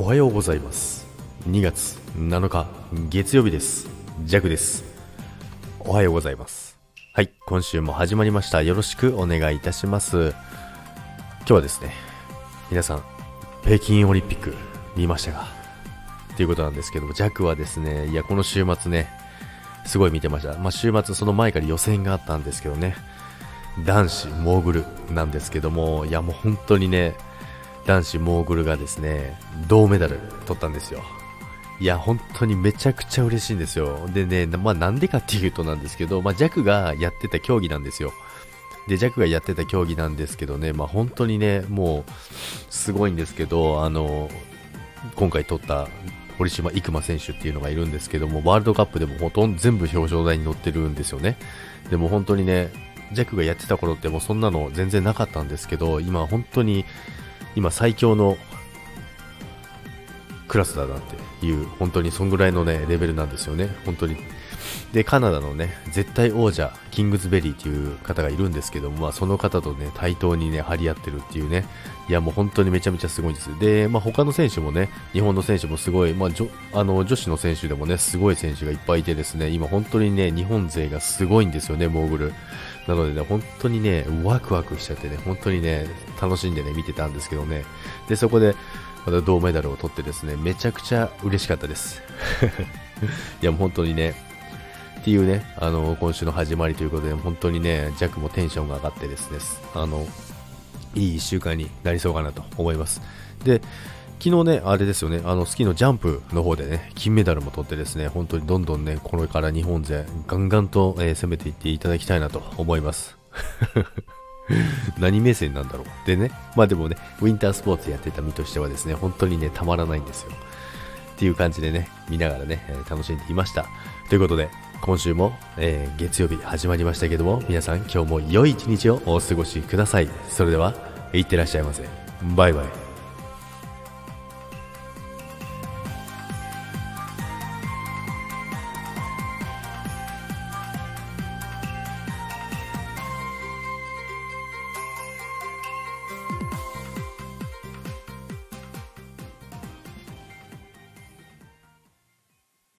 おはようございます。2月7日月曜日です。ジャクです。おはようございます。はい今週も始まりました。よろしくお願いいたします。今日はですね皆さん北京オリンピック見ましたか？っていうことなんですけどもジャクはですねいやこの週末ねすごい見てました。まあ週末その前から予選があったんですけどね男子モーグルなんですけどもいやもう本当にね男子モーグルがですね、銅メダル取ったんですよ。いや、本当にめちゃくちゃ嬉しいんですよ。でね、まあなんでかっていうとなんですけど、まあジャクがやってた競技なんですよ。で、ジャクがやってた競技なんですけどね、まあ本当にね、もう、すごいんですけど、あの、今回取った堀島生馬選手っていうのがいるんですけども、ワールドカップでもほとんど全部表彰台に乗ってるんですよね。でも本当にね、ジャックがやってた頃ってもうそんなの全然なかったんですけど、今本当に今最強のクラスだなっていう、本当にそんぐらいのね、レベルなんですよね。本当に。で、カナダのね、絶対王者、キングズベリーっていう方がいるんですけども、まあ、その方とね、対等にね、張り合ってるっていうね、いや、もう本当にめちゃめちゃすごいんです。で、まあ、他の選手もね、日本の選手もすごい、まあ、あの、女子の選手でもね、すごい選手がいっぱいいてですね、今本当にね、日本勢がすごいんですよね、モーグル。なのでね、本当にね、ワクワクしちゃってね、本当にね、楽しんでね、見てたんですけどね。で、そこで、また銅メダルを取ってですね、めちゃくちゃ嬉しかったです。いや、もう本当にね、っていうね、あの、今週の始まりということで、本当にね、ジャックもテンションが上がってですね、あの、いい1週間になりそうかなと思います。で、昨日ね、あれですよね、あのスキーのジャンプの方でね、金メダルも取ってですね、本当にどんどんね、これから日本勢、ガンガンと、えー、攻めていっていただきたいなと思います。何目線なんだろう。でね、まあでもね、ウィンタースポーツやってた身としてはですね、本当にね、たまらないんですよ。っていう感じでね、見ながらね、楽しんでいました。ということで、今週も、えー、月曜日始まりましたけども、皆さん今日も良い一日をお過ごしください。それでは、いってらっしゃいませ。バイバイ。